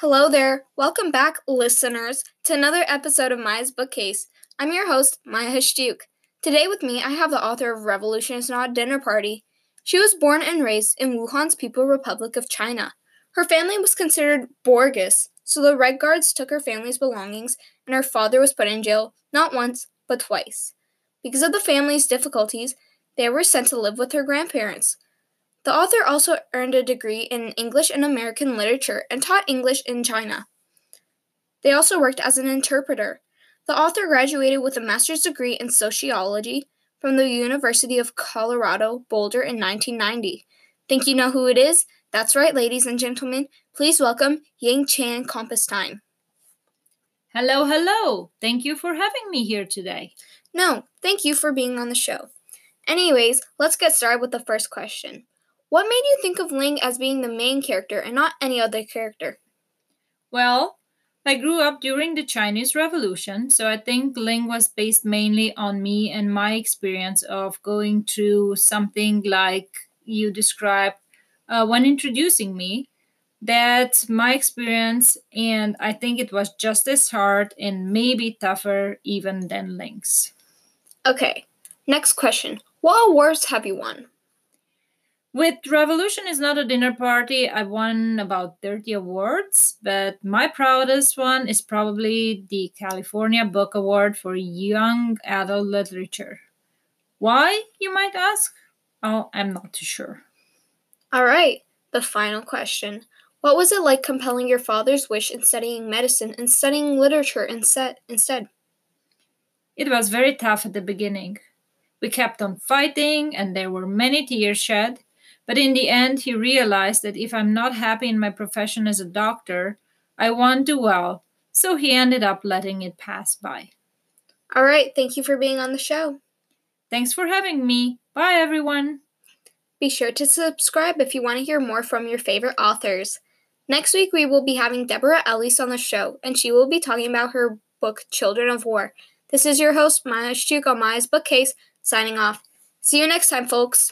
Hello there. Welcome back, listeners, to another episode of Maya's Bookcase. I'm your host, Maya Hashtuk. Today with me, I have the author of Revolution is Not a Dinner Party. She was born and raised in Wuhan's People Republic of China. Her family was considered bourgeois, so the Red Guards took her family's belongings, and her father was put in jail not once, but twice. Because of the family's difficulties, they were sent to live with her grandparents. The author also earned a degree in English and American literature and taught English in China. They also worked as an interpreter. The author graduated with a master's degree in sociology from the University of Colorado Boulder in 1990. Think you know who it is? That's right, ladies and gentlemen. Please welcome Ying Chang Compestine. Hello, hello. Thank you for having me here today. No, thank you for being on the show. Anyways, let's get started with the first question. What made you think of Ling as being the main character and not any other character? Well, I grew up during the Chinese Revolution, so I think Ling was based mainly on me and my experience of going through something like you described uh, when introducing me. That my experience, and I think it was just as hard and maybe tougher even than Ling's. Okay, next question. What awards have you won? With Revolution is Not a Dinner Party, I won about 30 awards, but my proudest one is probably the California Book Award for Young Adult Literature. Why, you might ask? Oh, I'm not too sure. All right, the final question. What was it like compelling your father's wish in studying medicine and studying literature instead? instead? It was very tough at the beginning. We kept on fighting, and there were many tears shed. But in the end, he realized that if I'm not happy in my profession as a doctor, I won't do well. So he ended up letting it pass by. All right, thank you for being on the show. Thanks for having me. Bye, everyone. Be sure to subscribe if you want to hear more from your favorite authors. Next week, we will be having Deborah Ellis on the show, and she will be talking about her book, Children of War. This is your host, Maya Stuk on Maya's Bookcase, signing off. See you next time, folks.